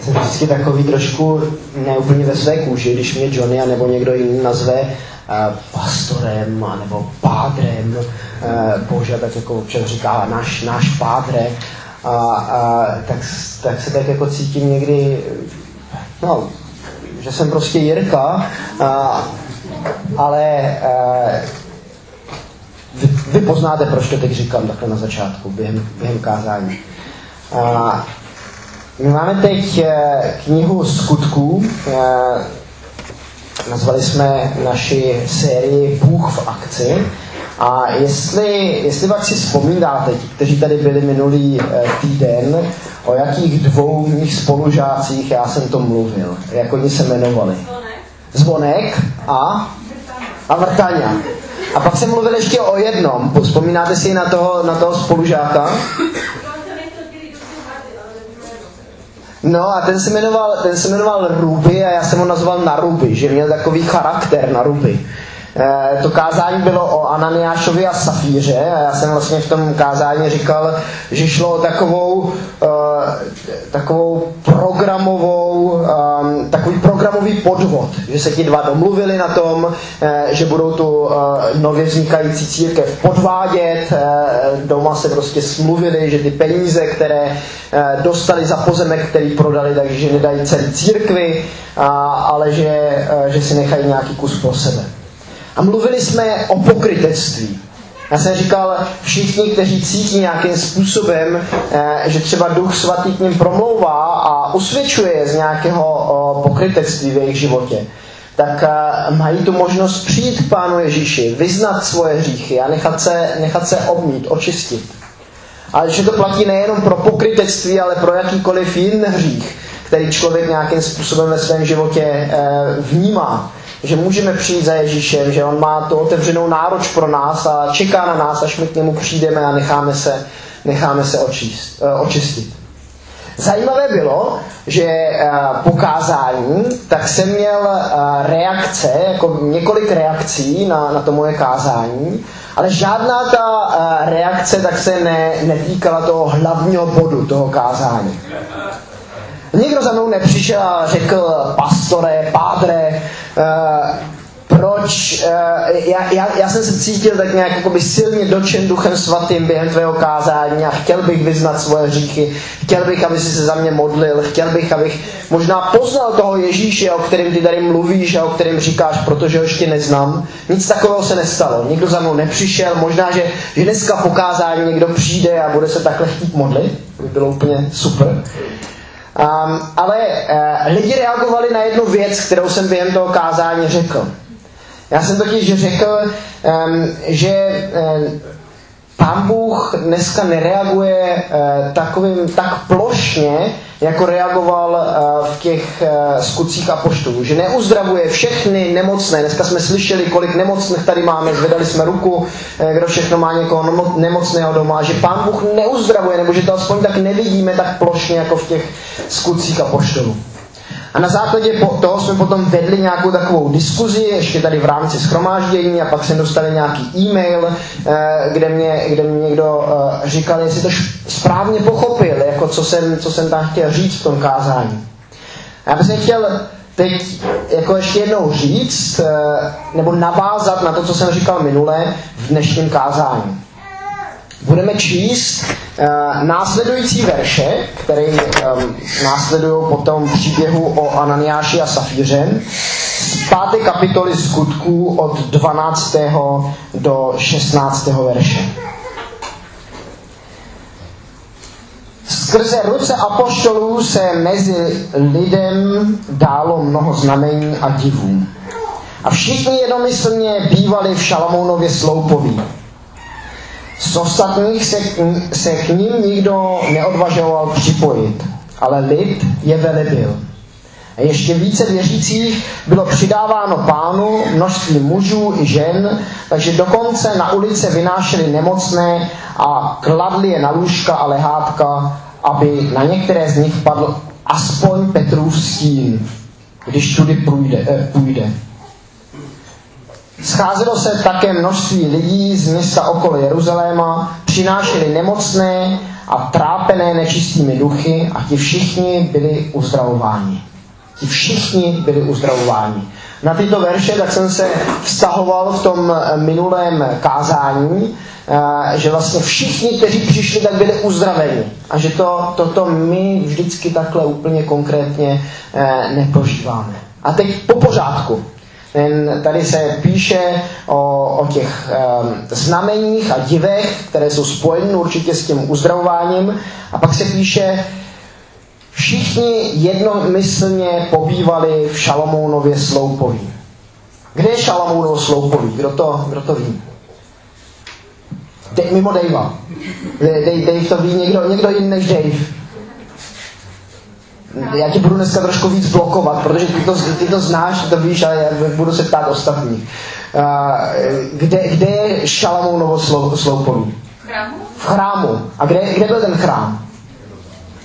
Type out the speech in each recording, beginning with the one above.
jsem vždycky takový trošku neúplně ve své kůži, když mě Johnny a nebo někdo jiný nazve uh, pastorem nebo pádrem. Uh, bohužel tak jako občas říká náš, náš pádre. A, a tak, tak se tak jako cítím někdy, no, že jsem prostě Jirka, a, ale a, vy, vy poznáte, proč to teď říkám takhle na začátku, během, během kázání. A, my máme teď eh, knihu skutků. Eh, nazvali jsme naši sérii Bůh v akci. A jestli, jestli vás si vzpomínáte, ti, kteří tady byli minulý eh, týden, o jakých dvou mých spolužácích já jsem to mluvil, jak oni se jmenovali. Zvonek a, a Vrtaňa. A pak jsem mluvil ještě o jednom. Vzpomínáte si na toho, na toho spolužáka? No a ten se jmenoval, ten se jmenoval Ruby a já jsem ho nazval Naruby, že měl takový charakter na Ruby. Eh, to kázání bylo o Ananiášovi a Safíře a já jsem vlastně v tom kázání říkal, že šlo o takovou, eh, takovou programovou, ehm, takový programový podvod, že se ti dva domluvili na tom, eh, že budou tu nově vznikající církev podvádět, doma se prostě smluvili, že ty peníze, které dostali za pozemek, který prodali, takže nedají celý církvi, ale že, že si nechají nějaký kus pro sebe. A mluvili jsme o pokrytectví. Já jsem říkal, všichni, kteří cítí nějakým způsobem, eh, že třeba Duch Svatý k ním promlouvá a usvědčuje z nějakého pokrytectví v jejich životě, tak eh, mají tu možnost přijít k Pánu Ježíši, vyznat svoje hříchy a nechat se, nechat se obmít, očistit. Ale že to platí nejenom pro pokrytectví, ale pro jakýkoliv jiný hřích, který člověk nějakým způsobem ve svém životě eh, vnímá že můžeme přijít za Ježíšem, že on má tu otevřenou nároč pro nás a čeká na nás, až my k němu přijdeme a necháme se, necháme se očist, eh, očistit. Zajímavé bylo, že eh, po kázání, tak jsem měl eh, reakce, jako několik reakcí na, na to moje kázání, ale žádná ta reakce tak se ne, netýkala toho hlavního bodu toho kázání. Nikdo za mnou nepřišel a řekl, pastore, pádre, uh, proč, uh, já, já, já jsem se cítil tak nějak jakoby silně dočen duchem svatým během tvého kázání a chtěl bych vyznat svoje hříchy, chtěl bych, aby si se za mě modlil, chtěl bych, abych možná poznal toho Ježíše, o kterém ty tady mluvíš a o kterém říkáš, protože ho ještě neznám. Nic takového se nestalo, nikdo za mnou nepřišel, možná, že, že dneska po kázání někdo přijde a bude se takhle chtít modlit, by bylo úplně super. Um, ale uh, lidi reagovali na jednu věc, kterou jsem během toho kázání řekl. Já jsem totiž řekl, um, že um, Pán Bůh dneska nereaguje uh, takovým tak plošně, jako reagoval uh, v těch uh, skutcích apoštolů. Že neuzdravuje všechny nemocné. Dneska jsme slyšeli, kolik nemocných tady máme, zvedali jsme ruku, kdo všechno má někoho nemocného doma. Že Pán Bůh neuzdravuje, nebo že to aspoň tak nevidíme tak plošně, jako v těch skutcích apoštolů. A na základě toho jsme potom vedli nějakou takovou diskuzi, ještě tady v rámci schromáždění a pak jsem dostal nějaký e-mail, eh, kde mě, kde mě někdo eh, říkal, jestli to správně pochopil, jako co jsem, co jsem tam chtěl říct v tom kázání. A já bych chtěl teď jako ještě jednou říct, eh, nebo navázat na to, co jsem říkal minule v dnešním kázání budeme číst uh, následující verše, které um, následují po tom příběhu o Ananiáši a Safíře z páté kapitoly skutků od 12. do 16. verše. Skrze ruce apoštolů se mezi lidem dálo mnoho znamení a divů. A všichni jednomyslně bývali v Šalamounově sloupoví. Z ostatních se, se k ním nikdo neodvažoval připojit, ale lid je velebil. A ještě více věřících bylo přidáváno pánu, množství mužů i žen, takže dokonce na ulice vynášeli nemocné a kladli je na lůžka a lehátka, aby na některé z nich padl aspoň Petrův stín, když tudy půjde. Eh, půjde. Scházelo se také množství lidí z města okolo Jeruzaléma, přinášeli nemocné a trápené nečistými duchy a ti všichni byli uzdravováni. Ti všichni byli uzdravováni. Na tyto verše tak jsem se vztahoval v tom minulém kázání, eh, že vlastně všichni, kteří přišli, tak byli uzdraveni. A že to, toto my vždycky takhle úplně konkrétně eh, neprožíváme. A teď po pořádku. Ten, tady se píše o, o těch um, znameních a divech, které jsou spojeny určitě s tím uzdravováním. A pak se píše, všichni jednomyslně pobývali v Šalamounově sloupoví. Kde je Šalamounovo sloupoví? Kdo to, kdo to ví? De, mimo Dave. Dave, Dave to ví, někdo, někdo jiný než Dave já tě budu dneska trošku víc blokovat, protože ty to, ty to znáš, ty to víš, ale já budu se ptát ostatních. Uh, kde, kde je Šalamounovo sloupoví? V chrámu. V chrámu. A kde, kde byl ten chrám?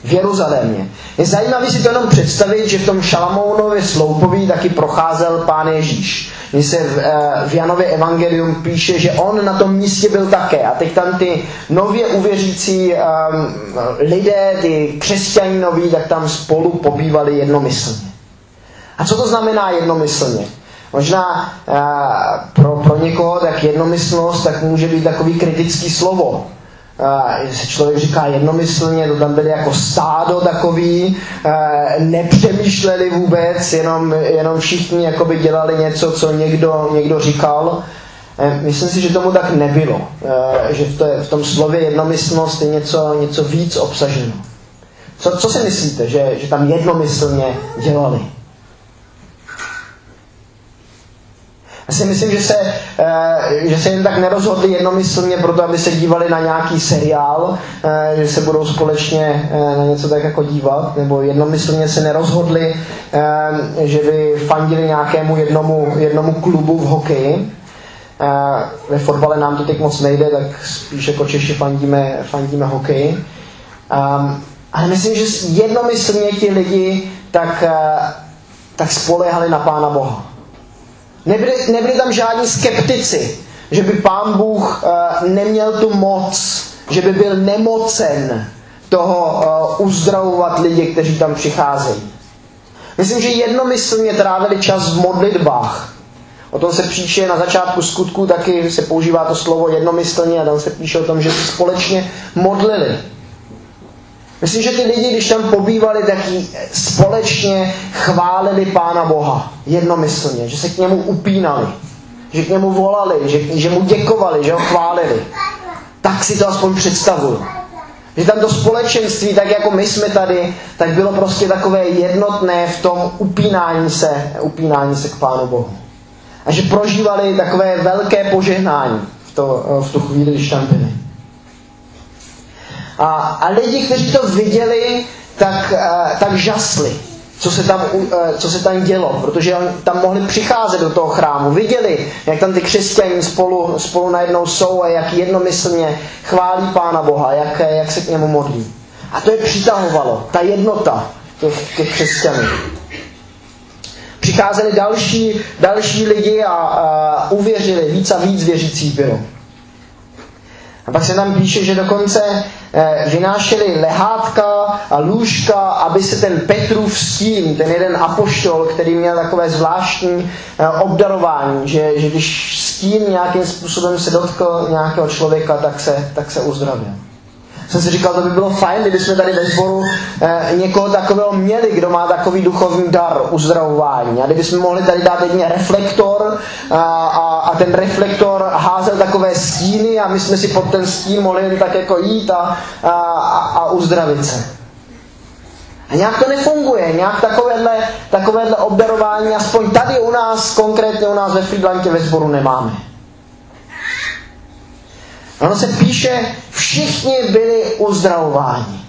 v Jeruzalémě. Je zajímavé si to jenom představit, že v tom Šalamounově sloupoví taky procházel pán Ježíš. Mně se v, eh, v Janově evangelium píše, že on na tom místě byl také. A teď tam ty nově uvěřící um, lidé, ty křesťaní noví, tak tam spolu pobývali jednomyslně. A co to znamená jednomyslně? Možná uh, pro, pro někoho tak jednomyslnost tak může být takový kritický slovo se člověk říká jednomyslně, to tam byli jako stádo takový, nepřemýšleli vůbec, jenom, jenom všichni jakoby dělali něco, co někdo, někdo říkal. E, myslím si, že tomu tak nebylo, e, že v, to, v tom slově jednomyslnost je něco, něco víc obsaženo. Co, co si myslíte, že, že tam jednomyslně dělali? Si myslím, že se, eh, že se jen tak nerozhodli jednomyslně proto, aby se dívali na nějaký seriál, eh, že se budou společně eh, na něco tak jako dívat, nebo jednomyslně se nerozhodli, že by fandili nějakému jednomu, jednomu klubu v hokeji. Ve fotbale nám to teď moc nejde, tak spíš jako Češi fandíme, fandíme hokeji. Ale myslím, že jednomyslně ti lidi tak, tak spolehali na Pána Boha. Nebyli, nebyli tam žádní skeptici, že by pán Bůh uh, neměl tu moc, že by byl nemocen toho uh, uzdravovat lidi, kteří tam přicházejí. Myslím, že jednomyslně trávili čas v modlitbách. O tom se píše na začátku skutku, taky se používá to slovo jednomyslně a tam se píše o tom, že se společně modlili. Myslím, že ty lidi, když tam pobývali, tak společně chválili Pána Boha jednomyslně, že se k němu upínali, že k němu volali, že, že mu děkovali, že ho chválili. Tak si to aspoň představuju. Že tam to společenství, tak jako my jsme tady, tak bylo prostě takové jednotné v tom upínání se, upínání se k Pánu Bohu. A že prožívali takové velké požehnání v, to, v tu chvíli, když tam byli. A, a lidi, kteří to viděli, tak, uh, tak žasli, co se, tam, uh, co se tam dělo, protože oni tam mohli přicházet do toho chrámu, viděli, jak tam ty křesťaní spolu, spolu najednou jsou a jak jednomyslně chválí Pána Boha, jak, jak se k němu modlí. A to je přitahovalo, ta jednota těch, těch křesťanů. Přicházeli další, další lidi a, a uvěřili, víc a víc věřících bylo. Pak se tam píše, že dokonce eh, vynášeli lehátka a lůžka, aby se ten Petrův stín, ten jeden apoštol, který měl takové zvláštní eh, obdarování, že, že když stín nějakým způsobem se dotkl nějakého člověka, tak se, tak se uzdravil jsem si říkal, to by bylo fajn, kdyby jsme tady ve sboru eh, někoho takového měli, kdo má takový duchovní dar uzdravování. A kdyby jsme mohli tady dát jedně reflektor a, a, a ten reflektor házel takové stíny a my jsme si pod ten stín mohli jen tak jako jít a, a, a uzdravit se. A nějak to nefunguje, nějak takovéhle, takovéhle obdarování, aspoň tady u nás, konkrétně u nás ve Friedlandě ve sboru nemáme. Ono se píše, všichni byli uzdravováni.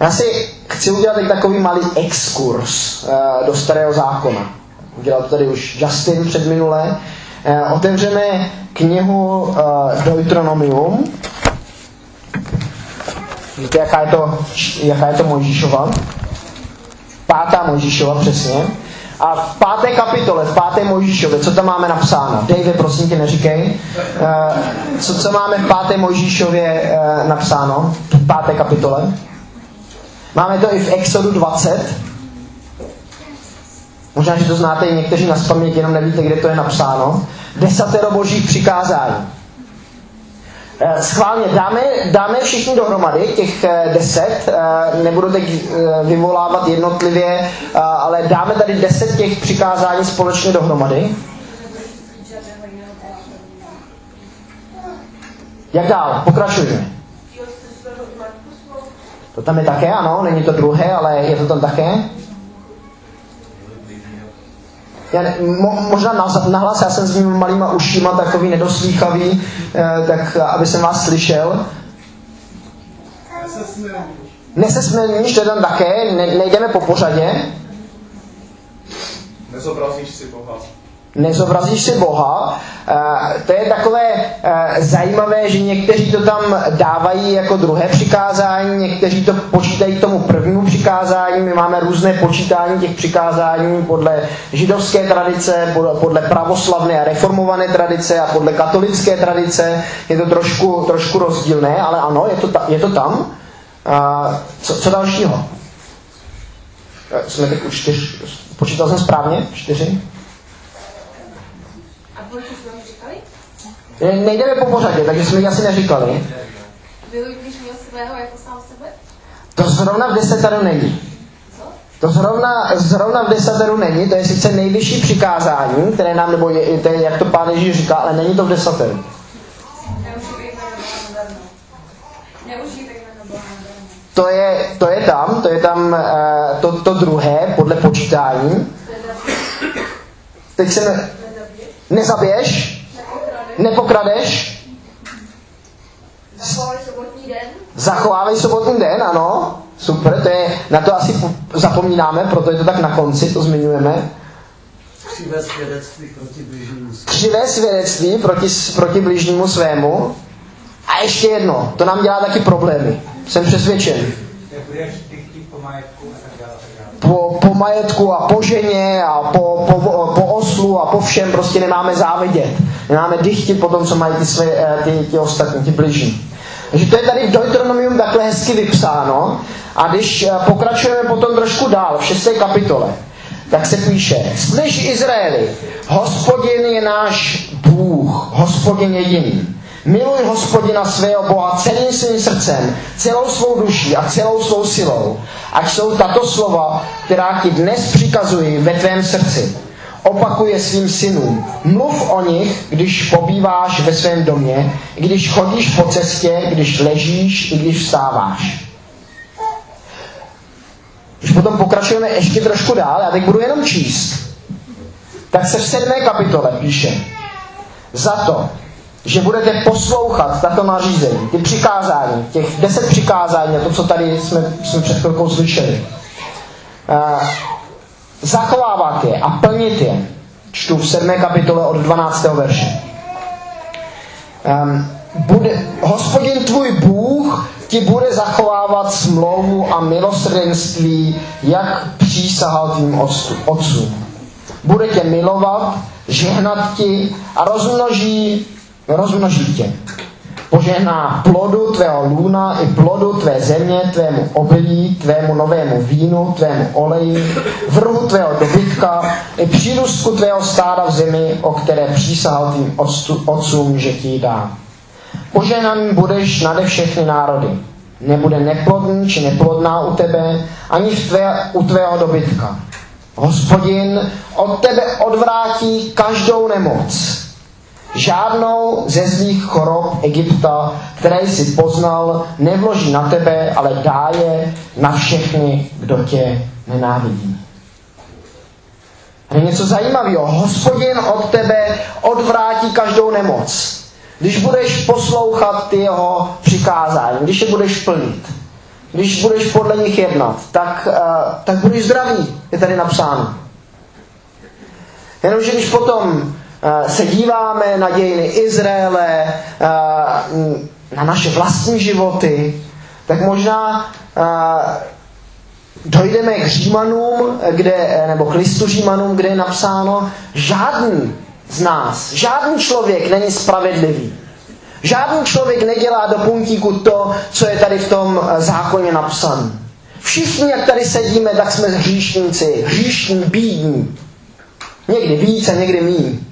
Já si chci udělat teď takový malý exkurs uh, do starého zákona. Udělal to tady už Justin před minulé. Uh, otevřeme knihu uh, Deuteronomium. Víte, jaká je to, jaká je to Mojžíšova? Pátá Mojžíšova přesně. A v páté kapitole, v páté Mojžíšově, co tam máme napsáno? Dave, prosím tě, neříkej. Uh, co, co máme v páté Mojžíšově uh, napsáno? V páté kapitole? Máme to i v Exodu 20. Možná, že to znáte i někteří na spaměť, jenom nevíte, kde to je napsáno. Desatero božích přikázání. Eh, schválně dáme, dáme všichni dohromady, těch eh, deset, eh, nebudu teď vyvolávat jednotlivě, ale dáme tady deset těch přikázání společně dohromady. Jak dál? Pokračujeme. To tam je také, ano, není to druhé, ale je to tam také. Já ne, mo, možná nahlas, já jsem s ním malýma ušima takový nedoslýchavý, eh, tak aby jsem vás slyšel. Nesesmělníš, to tam také, ne, nejdeme po pořadě. Nezobrazíš si Boha nezobrazíš si Boha. Eh, to je takové eh, zajímavé, že někteří to tam dávají jako druhé přikázání, někteří to počítají tomu prvnímu přikázání. My máme různé počítání těch přikázání podle židovské tradice, podle pravoslavné a reformované tradice a podle katolické tradice. Je to trošku, trošku rozdílné, ale ano, je to, ta, je to tam. Co, co dalšího? Eh, jsme teď u čtyř, počítal jsem správně? Čtyři? Nejdeme po pořadě, takže jsme ji asi neříkali. Svého jako sám sebe? To zrovna v deseteru není. To zrovna, zrovna v desateru není, to je sice nejvyšší přikázání, které nám, nebo je, to je, jak to pán Ježíš říká, ale není to v desateru. To je, to je tam, to je tam uh, to, to druhé, podle počítání. Teď se nezaběž, nepokradeš. Zachovávej sobotní den. Zachovávej sobotní den, ano. Super, to je, na to asi zapomínáme, proto je to tak na konci, to zmiňujeme. Křivé svědectví proti bližnímu svému. Křivé svědectví proti, proti bližnímu svému. A ještě jedno, to nám dělá taky problémy. Jsem přesvědčen. po majetku Po, po majetku a po ženě a po, po, po oslu a po všem prostě nemáme závidět. Nemáme dychty po tom, co mají ty, své, eh, ty, ty ostatní, ty bližní. Takže to je tady v Deuteronomium takhle hezky vypsáno. A když eh, pokračujeme potom trošku dál, v 6. kapitole, tak se píše, slyš Izraeli, hospodin je náš Bůh, hospodin jediný. Miluj hospodina svého Boha celým svým srdcem, celou svou duší a celou svou silou. Ať jsou tato slova, která ti dnes přikazují ve tvém srdci opakuje svým synům. Mluv o nich, když pobýváš ve svém domě, když chodíš po cestě, když ležíš i když vstáváš. Když potom pokračujeme ještě trošku dál, já teď budu jenom číst, tak se v sedmé kapitole píše za to, že budete poslouchat tato nařízení, ty přikázání, těch deset přikázání, to, co tady jsme, jsme před chvilkou slyšeli. Uh, zachovávat je a plnit je. Čtu v 7. kapitole od 12. verše. Um, bude, hospodin tvůj Bůh ti bude zachovávat smlouvu a milosrdenství, jak přísahal tvým otcům. Bude tě milovat, žehnat ti a rozmnoží, rozmnoží tě požehná plodu tvého lůna i plodu tvé země, tvému obilí, tvému novému vínu, tvému oleji, vrhu tvého dobytka i přírůstku tvého stáda v zemi, o které přísahal tvým otcům, že ti dá. Poženaný budeš nade všechny národy. Nebude neplodný či neplodná u tebe, ani v tvé, u tvého dobytka. Hospodin od tebe odvrátí každou nemoc Žádnou ze zlých chorob Egypta, které jsi poznal, nevloží na tebe, ale dá je na všechny, kdo tě nenávidí. Je něco zajímavého. Hospodin od tebe odvrátí každou nemoc. Když budeš poslouchat ty jeho přikázání, když je budeš plnit, když budeš podle nich jednat, tak, uh, tak budeš zdravý, je tady napsáno. Jenomže když potom se díváme na dějiny Izraele, eh, na naše vlastní životy, tak možná eh, dojdeme k Římanům, kde, nebo k listu Římanům, kde je napsáno, žádný z nás, žádný člověk není spravedlivý. Žádný člověk nedělá do puntíku to, co je tady v tom eh, zákoně napsané. Všichni, jak tady sedíme, tak jsme hříšníci, hříšní, bídní. Někdy víc a někdy míň.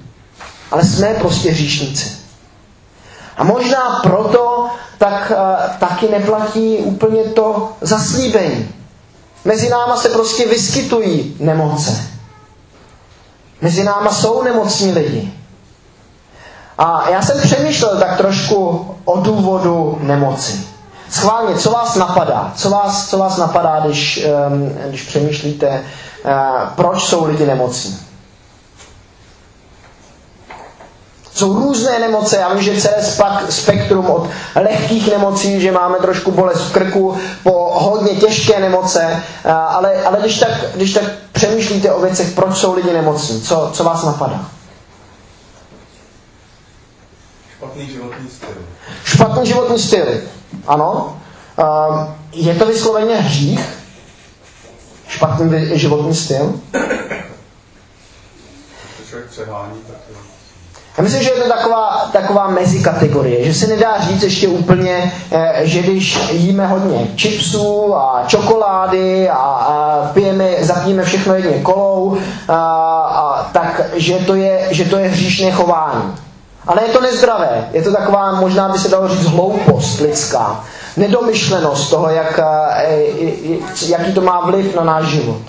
Ale jsme prostě hříšníci. A možná proto tak, uh, taky neplatí úplně to zaslíbení. Mezi náma se prostě vyskytují nemoce. Mezi náma jsou nemocní lidi. A já jsem přemýšlel tak trošku o důvodu nemoci. Schválně, co vás napadá? Co vás, co vás napadá, když, když přemýšlíte, uh, proč jsou lidi nemocní? Jsou různé nemoce, já vím, že celé spektrum od lehkých nemocí, že máme trošku bolest v krku, po hodně těžké nemoce, ale, ale když, tak, když tak přemýšlíte o věcech, proč jsou lidi nemocní, co, co vás napadá? Špatný životní styl. Špatný životní styl, ano. Je to vysloveně hřích? Špatný životní styl? Když člověk přehání, tak. Já myslím, že je to taková, taková mezikategorie, že se nedá říct ještě úplně, eh, že když jíme hodně chipsů a čokolády a, a pijeme, zapijeme všechno jedně kolou, a, a, tak že to, je, že to je hříšné chování. Ale je to nezdravé, je to taková, možná by se dalo říct, hloupost lidská, nedomyšlenost toho, jak, eh, jaký to má vliv na náš život.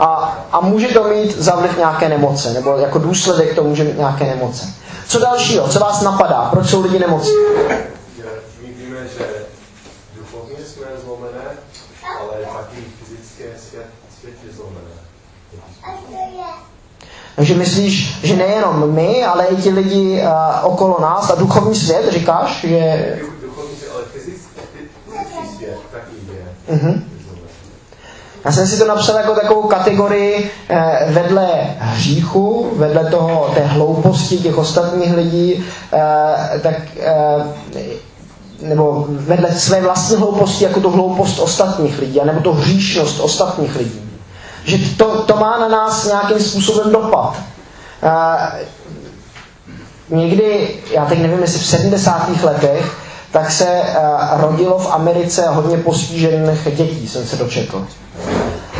A, a může to mít za vliv nějaké nemoce, nebo jako důsledek to může mít nějaké nemoce. Co dalšího? Co vás napadá? Proč jsou lidi nemocní? My víme, že duchovně jsme zlomené, ale taky fyzické svět, svět je zlomené. Takže myslíš, že nejenom my, ale i ti lidi uh, okolo nás a duchovní svět, říkáš, že... Duchovní svět, ale fyzický, fyzický svět taky je. Uh-huh. Já jsem si to napsal jako takovou kategorii eh, vedle hříchu, vedle toho, té hlouposti těch ostatních lidí, eh, tak, eh, nebo vedle své vlastní hlouposti jako to hloupost ostatních lidí, nebo to hříšnost ostatních lidí. Že to, to má na nás nějakým způsobem dopad. Eh, někdy, já teď nevím, jestli v 70. letech, tak se eh, rodilo v Americe hodně postižených dětí, jsem se dočetl.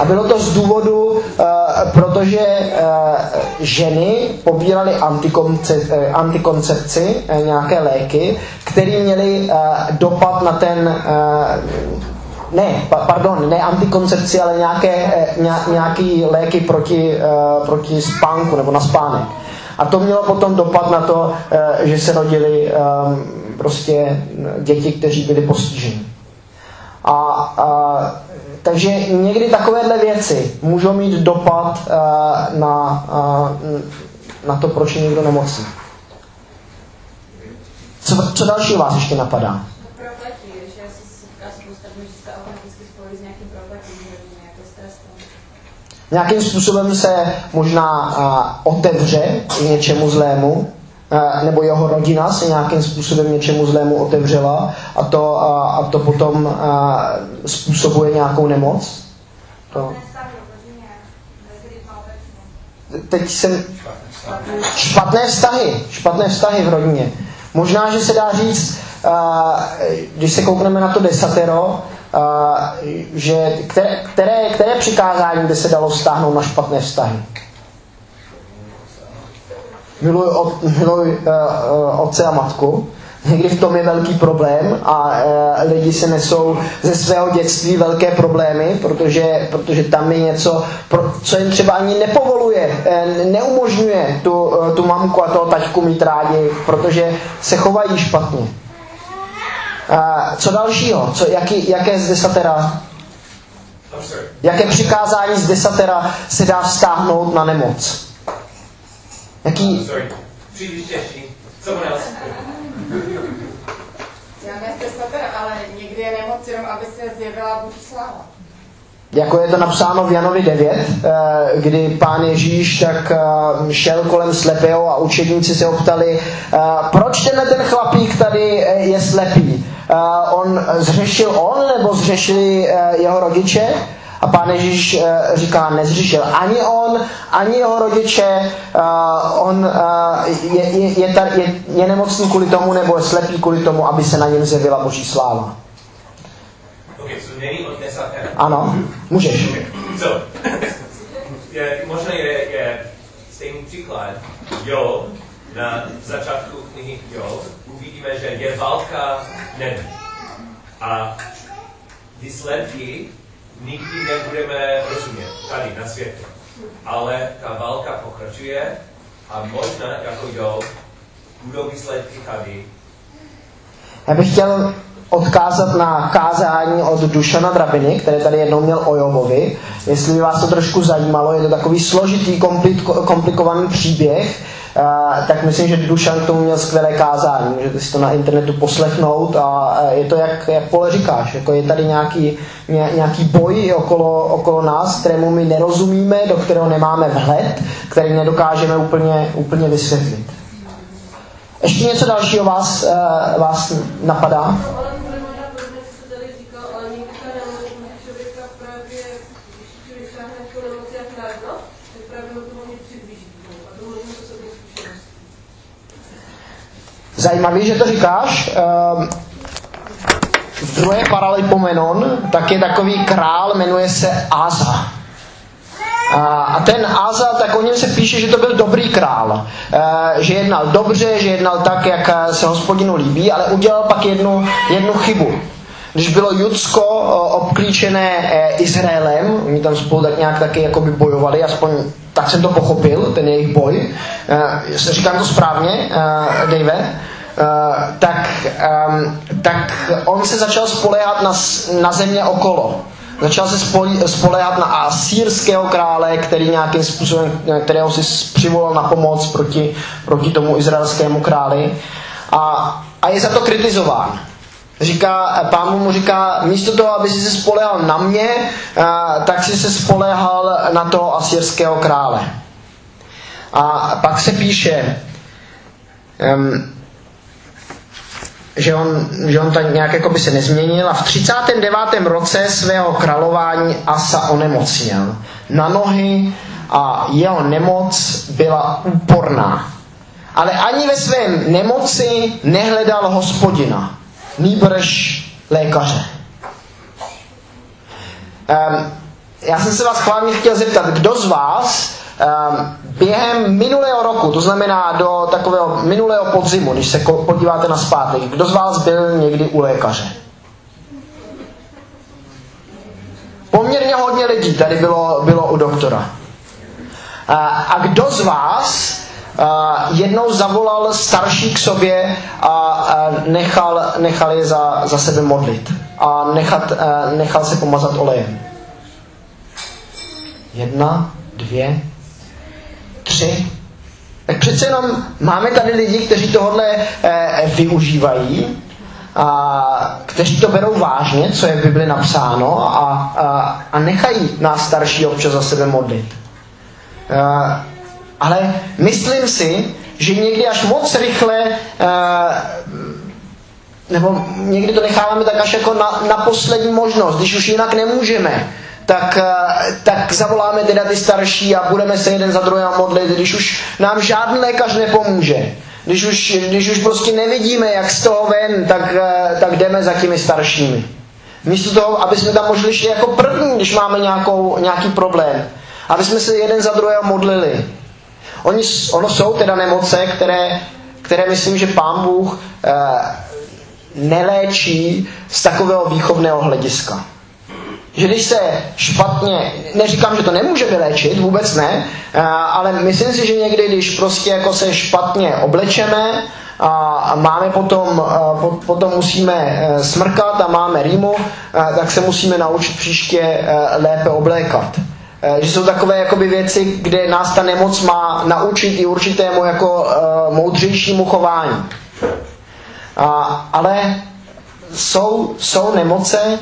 A bylo to z důvodu, uh, protože uh, ženy pobíraly antikoncepci, uh, antikoncepci nějaké léky, které měly dopad na ten, ne, pa, pardon, ne antikoncepci, ale nějaké, nějaký léky proti, proti spánku nebo na spánek. A to mělo potom dopad na to, že se rodily um, prostě děti, kteří byli postiženi. A, a takže někdy takovéhle věci můžou mít dopad uh, na, uh, na to, proč je někdo nemocný. Co, co další vás ještě napadá? Prokletí, že se setká spousta lidí, že se automaticky spojí s nějakým způsobem se možná uh, otevře něčemu zlému, nebo jeho rodina se nějakým způsobem něčemu zlému otevřela a to, a, to potom a, způsobuje nějakou nemoc. To. Teď jsem... Špatné vztahy. Špatné vztahy v rodině. Možná, že se dá říct, a, když se koukneme na to desatero, že které, které, které přikázání by se dalo stáhnout na špatné vztahy? Miluj, od, miluj uh, uh, otce a matku. Někdy v tom je velký problém a uh, lidi se nesou ze svého dětství velké problémy, protože, protože tam je něco, pro, co jim třeba ani nepovoluje, uh, neumožňuje tu, uh, tu mamku a toho taťku mít rádi, protože se chovají špatně. Uh, co dalšího? Co, jaký, jaké z desatera? Jaké přikázání z desatera se dá vztáhnout na nemoc? Jaký... Sorry. Příliš těžší. Someone else. Já nejste satr, ale někdy je nemoc jenom, aby se zjevila Boží sláva. Jako je to napsáno v Janovi 9, eh, kdy pán Ježíš tak eh, šel kolem slepého a učedníci se ho ptali, eh, proč tenhle ten chlapík tady je slepý? On zřešil on nebo zřešili jeho rodiče? A pán Ježíš uh, říká, nezřešil ani on, ani jeho rodiče, uh, on uh, je, je, je, tar, je, je nemocný kvůli tomu, nebo je slepý kvůli tomu, aby se na něm zjevila Boží sláva. Ano, můžeš. So, je, možná je, je stejný příklad. Job, na začátku knihy Job, uvidíme, že je válka nebi. A výsledky nikdy nebudeme rozumět tady na světě. Ale ta válka pokračuje a možná jako Job budou výsledky tady. Já bych chtěl odkázat na kázání od Dušana Drabiny, který tady jednou měl o Jobovi. Jestli by vás to trošku zajímalo, je to takový složitý, kompliko- komplikovaný příběh, tak myslím, že Dušan k tomu měl skvělé kázání, můžete si to na internetu poslechnout a je to, jak, jak pole říkáš, jako je tady nějaký, ně, nějaký boj okolo, okolo nás, kterému my nerozumíme, do kterého nemáme vhled, který nedokážeme úplně, úplně vysvětlit. Ještě něco dalšího vás, uh, vás napadá? Ale bude možná podobně, co se tady říkal, ale někdy ta nemoc může člověka právě, když člověk šáhne jako nemoci jak najednou, tak právě ho to může přiblížit. A to mluvím o sobě zkušenosti. Zajímavý, že to říkáš. Ehm, V druhé Paralipomenon tak je takový král, jmenuje se Aza. A ten Aza, tak o něm se píše, že to byl dobrý král. E, Že jednal dobře, že jednal tak, jak eh, se hospodinu líbí, ale udělal pak jednu, jednu chybu. Když bylo Judsko obklíčené eh, Izraelem, oni tam spolu tak nějak taky jakoby bojovali, aspoň tak jsem to pochopil, ten jejich boj. Eh, Říkám to správně, eh, Dave? Uh, tak, tak on se začal spolehat na, na země okolo. Začal se spolehat na asýrského krále, který nějakým způsobem, eh, kterého si přivolal na pomoc proti, proti tomu izraelskému králi. A, a je za to kritizován. Říká, pán mu říká, místo toho, aby si se spolehal na mě, eh, tak si se spolehal na toho asýrského krále. A pak se píše, um, že on, že on tak nějak jako by se nezměnil a v 39. roce svého králování Asa onemocněl na nohy a jeho nemoc byla úporná. Ale ani ve svém nemoci nehledal hospodina, nýbrž lékaře. Um, já jsem se vás chválně chtěl zeptat, kdo z vás um, během minulého roku, to znamená do takového minulého podzimu, když se podíváte na zpátek, kdo z vás byl někdy u lékaře? Poměrně hodně lidí tady bylo, bylo u doktora. A, a kdo z vás a, jednou zavolal starší k sobě a, a nechal, nechal je za, za sebe modlit a nechat, a, nechal se pomazat olejem? Jedna, dvě, tři. Tak přece jenom máme tady lidi, kteří tohle eh, využívají, a kteří to berou vážně, co je v Bibli napsáno a, a, a nechají nás starší občas za sebe modlit. Eh, ale myslím si, že někdy až moc rychle eh, nebo někdy to necháváme tak až jako na, na poslední možnost, když už jinak nemůžeme, tak, eh, tak zavoláme teda ty starší a budeme se jeden za druhého modlit, když už nám žádný lékař nepomůže. Když už, když už prostě nevidíme, jak z toho ven, tak, eh, tak jdeme za těmi staršími. Místo toho, aby jsme tam možli šli jako první, když máme nějakou, nějaký problém. Aby jsme se jeden za druhého modlili. Oni, ono jsou teda nemoce, které, které myslím, že pán Bůh eh, neléčí z takového výchovného hlediska. Že když se špatně, neříkám, že to nemůže vyléčit, vůbec ne, ale myslím si, že někdy, když prostě jako se špatně oblečeme a máme potom, po- potom musíme eh, smrkat a máme rýmu, tak se musíme naučit příště eh, lépe oblékat. Eh, Že jsou takové jakoby věci, kde nás ta nemoc má naučit i určitému jako moudřejšímu chování. Ale jsou, jsou nemoce,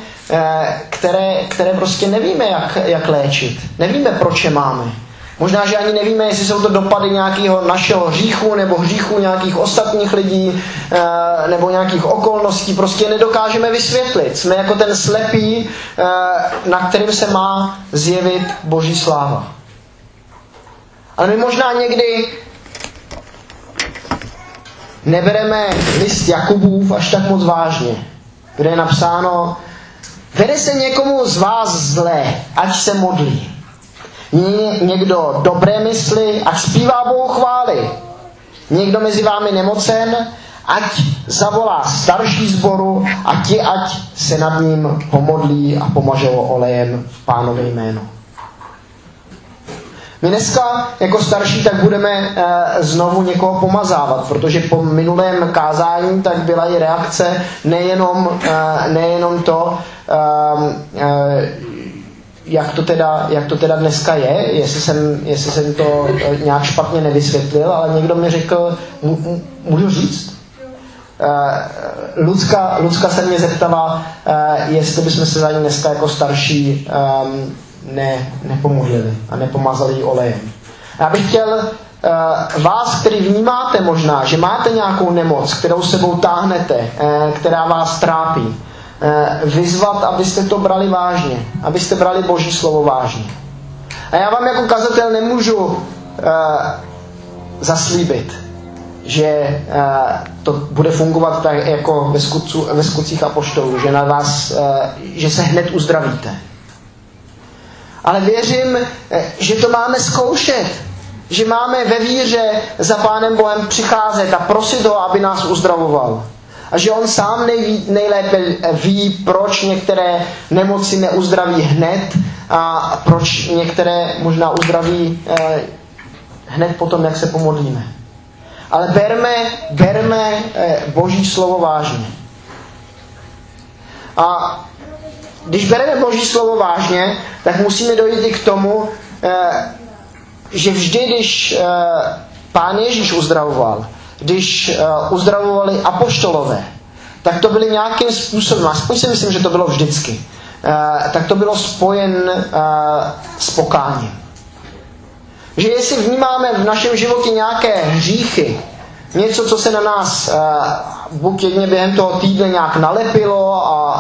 které, které prostě nevíme, jak, jak léčit. Nevíme, proč je máme. Možná, že ani nevíme, jestli jsou to dopady nějakého našeho hříchu nebo hříchu nějakých ostatních lidí eh, nebo nějakých okolností. Prostě nedokážeme vysvětlit. Jsme jako ten slepý, eh, na kterým se má zjevit Boží sláva. Ale my možná někdy nebereme list Jakubův až tak moc vážně, kde je napsáno, vede se někomu z vás zlé, ať se modlí. Ně, někdo dobré mysli, ať zpívá Bohu chvály. Někdo mezi vámi nemocen, ať zavolá starší zboru a ti, ať se nad ním pomodlí a pomažou olejem v pánové jméno. My dneska jako starší tak budeme e, znovu někoho pomazávat, protože po minulém kázání tak byla i reakce nejenom, e, nejenom to, e, e, jak to, teda, jak to teda dneska je, jestli jsem, jestli jsem to nějak špatně nevysvětlil, ale někdo mi řekl, můžu říct? Lucka, Lucka se mě zeptala, jestli bychom se za ní dneska jako starší um, ne, nepomodlili a nepomazali ji olejem. Já bych chtěl uh, vás, který vnímáte možná, že máte nějakou nemoc, kterou sebou táhnete, uh, která vás trápí, uh, vyzvat, abyste to brali vážně, abyste brali Boží slovo vážně. A já vám jako kazatel nemůžu zaslíbit, že to bude fungovat tak jako ve, skutcu, ve skutcích apoštolů, že na vás, že se hned uzdravíte. Ale věřím, že to máme zkoušet. Že máme ve víře za Pánem Bohem přicházet a prosit ho, aby nás uzdravoval. A že on sám nejví, nejlépe ví, proč některé nemoci neuzdraví hned a proč některé možná uzdraví eh, hned potom, jak se pomodlíme. Ale berme, berme eh, Boží slovo vážně. A když bereme Boží slovo vážně, tak musíme dojít i k tomu, eh, že vždy, když eh, Pán Ježíš uzdravoval, když eh, uzdravovali apoštolové, tak to byly nějakým způsobem, aspoň si myslím, že to bylo vždycky, tak to bylo spojen s pokáním. Že jestli vnímáme v našem životě nějaké hříchy, něco, co se na nás buď jedně během toho týdne nějak nalepilo a,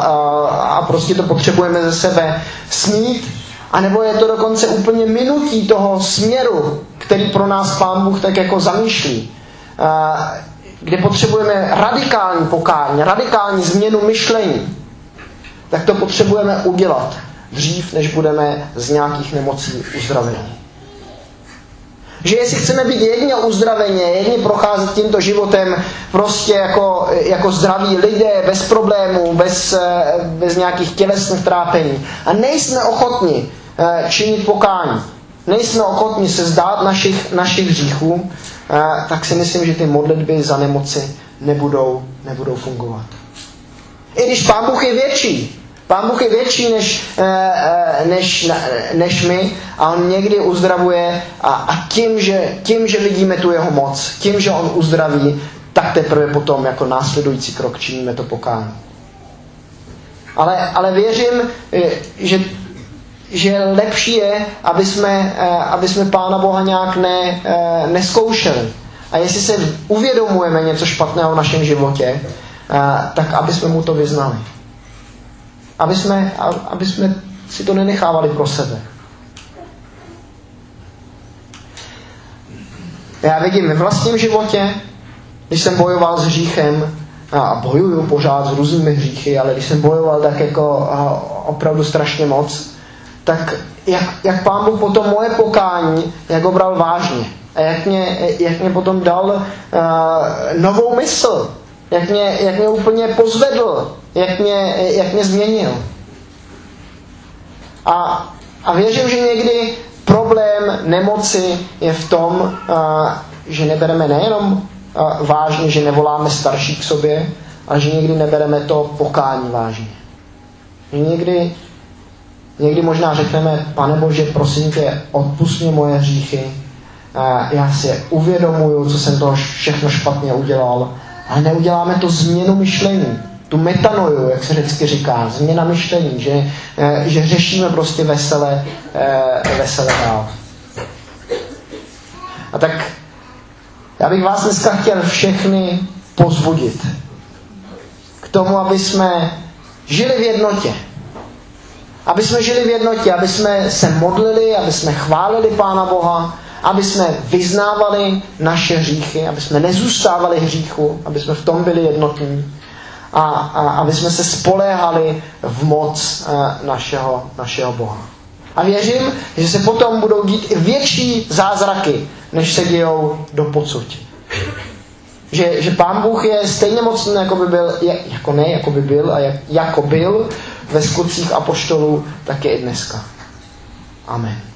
a prostě to potřebujeme ze sebe smít, anebo je to dokonce úplně minutí toho směru, který pro nás Pán Bůh tak jako zamýšlí. Kde potřebujeme radikální pokání, radikální změnu myšlení, tak to potřebujeme udělat dřív, než budeme z nějakých nemocí uzdraveni. Že jestli chceme být jedně uzdraveně, jedně procházet tímto životem prostě jako, jako zdraví lidé, bez problémů, bez, eh, bez nějakých tělesných trápení a nejsme ochotni eh, činit pokání, nejsme ochotni se zdát našich, našich hříchů, eh, tak si myslím, že ty modlitby za nemoci nebudou, nebudou fungovat. I když Pán Bůh je větší, Pán Bůh je větší než, eh, eh, než, než my a on někdy uzdravuje a, a tím, že, tím, že vidíme tu jeho moc, tím, že on uzdraví, tak teprve potom jako následující krok činíme to pokání. Ale, ale věřím, eh, že, že lepší je, aby jsme, aby jsme Pána Boha nějak ne, neskoušeli. A jestli se uvědomujeme něco špatného v našem životě, tak aby jsme mu to vyznali aby jsme, aby jsme si to nenechávali pro sebe. Já vidím ve vlastním životě, když jsem bojoval s hříchem, a bojuju pořád s různými hříchy, ale když jsem bojoval tak jako opravdu strašně moc, tak jak, jak pán Bůh potom moje pokání, jak ho bral vážně. A jak mě, jak mě potom dal uh, novou mysl, jak mě, jak mě úplně pozvedl, jak mě, jak mě změnil. A, a věřím, že někdy problém nemoci je v tom, a, že nebereme nejenom a, vážně, že nevoláme starší k sobě, ale že někdy nebereme to pokání vážně. Že někdy, někdy možná řekneme, pane Bože, prosím tě, odpust mě moje hříchy, a já si uvědomuju, co jsem to všechno špatně udělal, ale neuděláme to změnu myšlení tu metanoju, jak se řecky říká, změna myšlení, že, eh, že řešíme prostě vesele, eh, vesele dál. A tak já bych vás dneska chtěl všechny pozbudit k tomu, aby jsme žili v jednotě. Aby jsme žili v jednotě, aby jsme se modlili, aby jsme chválili Pána Boha, aby jsme vyznávali naše hříchy, aby jsme nezůstávali hříchu, aby jsme v tom byli jednotní a, a aby jsme se spoléhali v moc eh, našeho, našeho Boha. A věřím, že se potom budou dít i větší zázraky, než se dějou do pocud. Že, že Pán Bůh je stejně mocný, jako by byl, jako ne, jako by byl, a jak, jako byl ve skutcích apoštolů, tak je i dneska. Amen.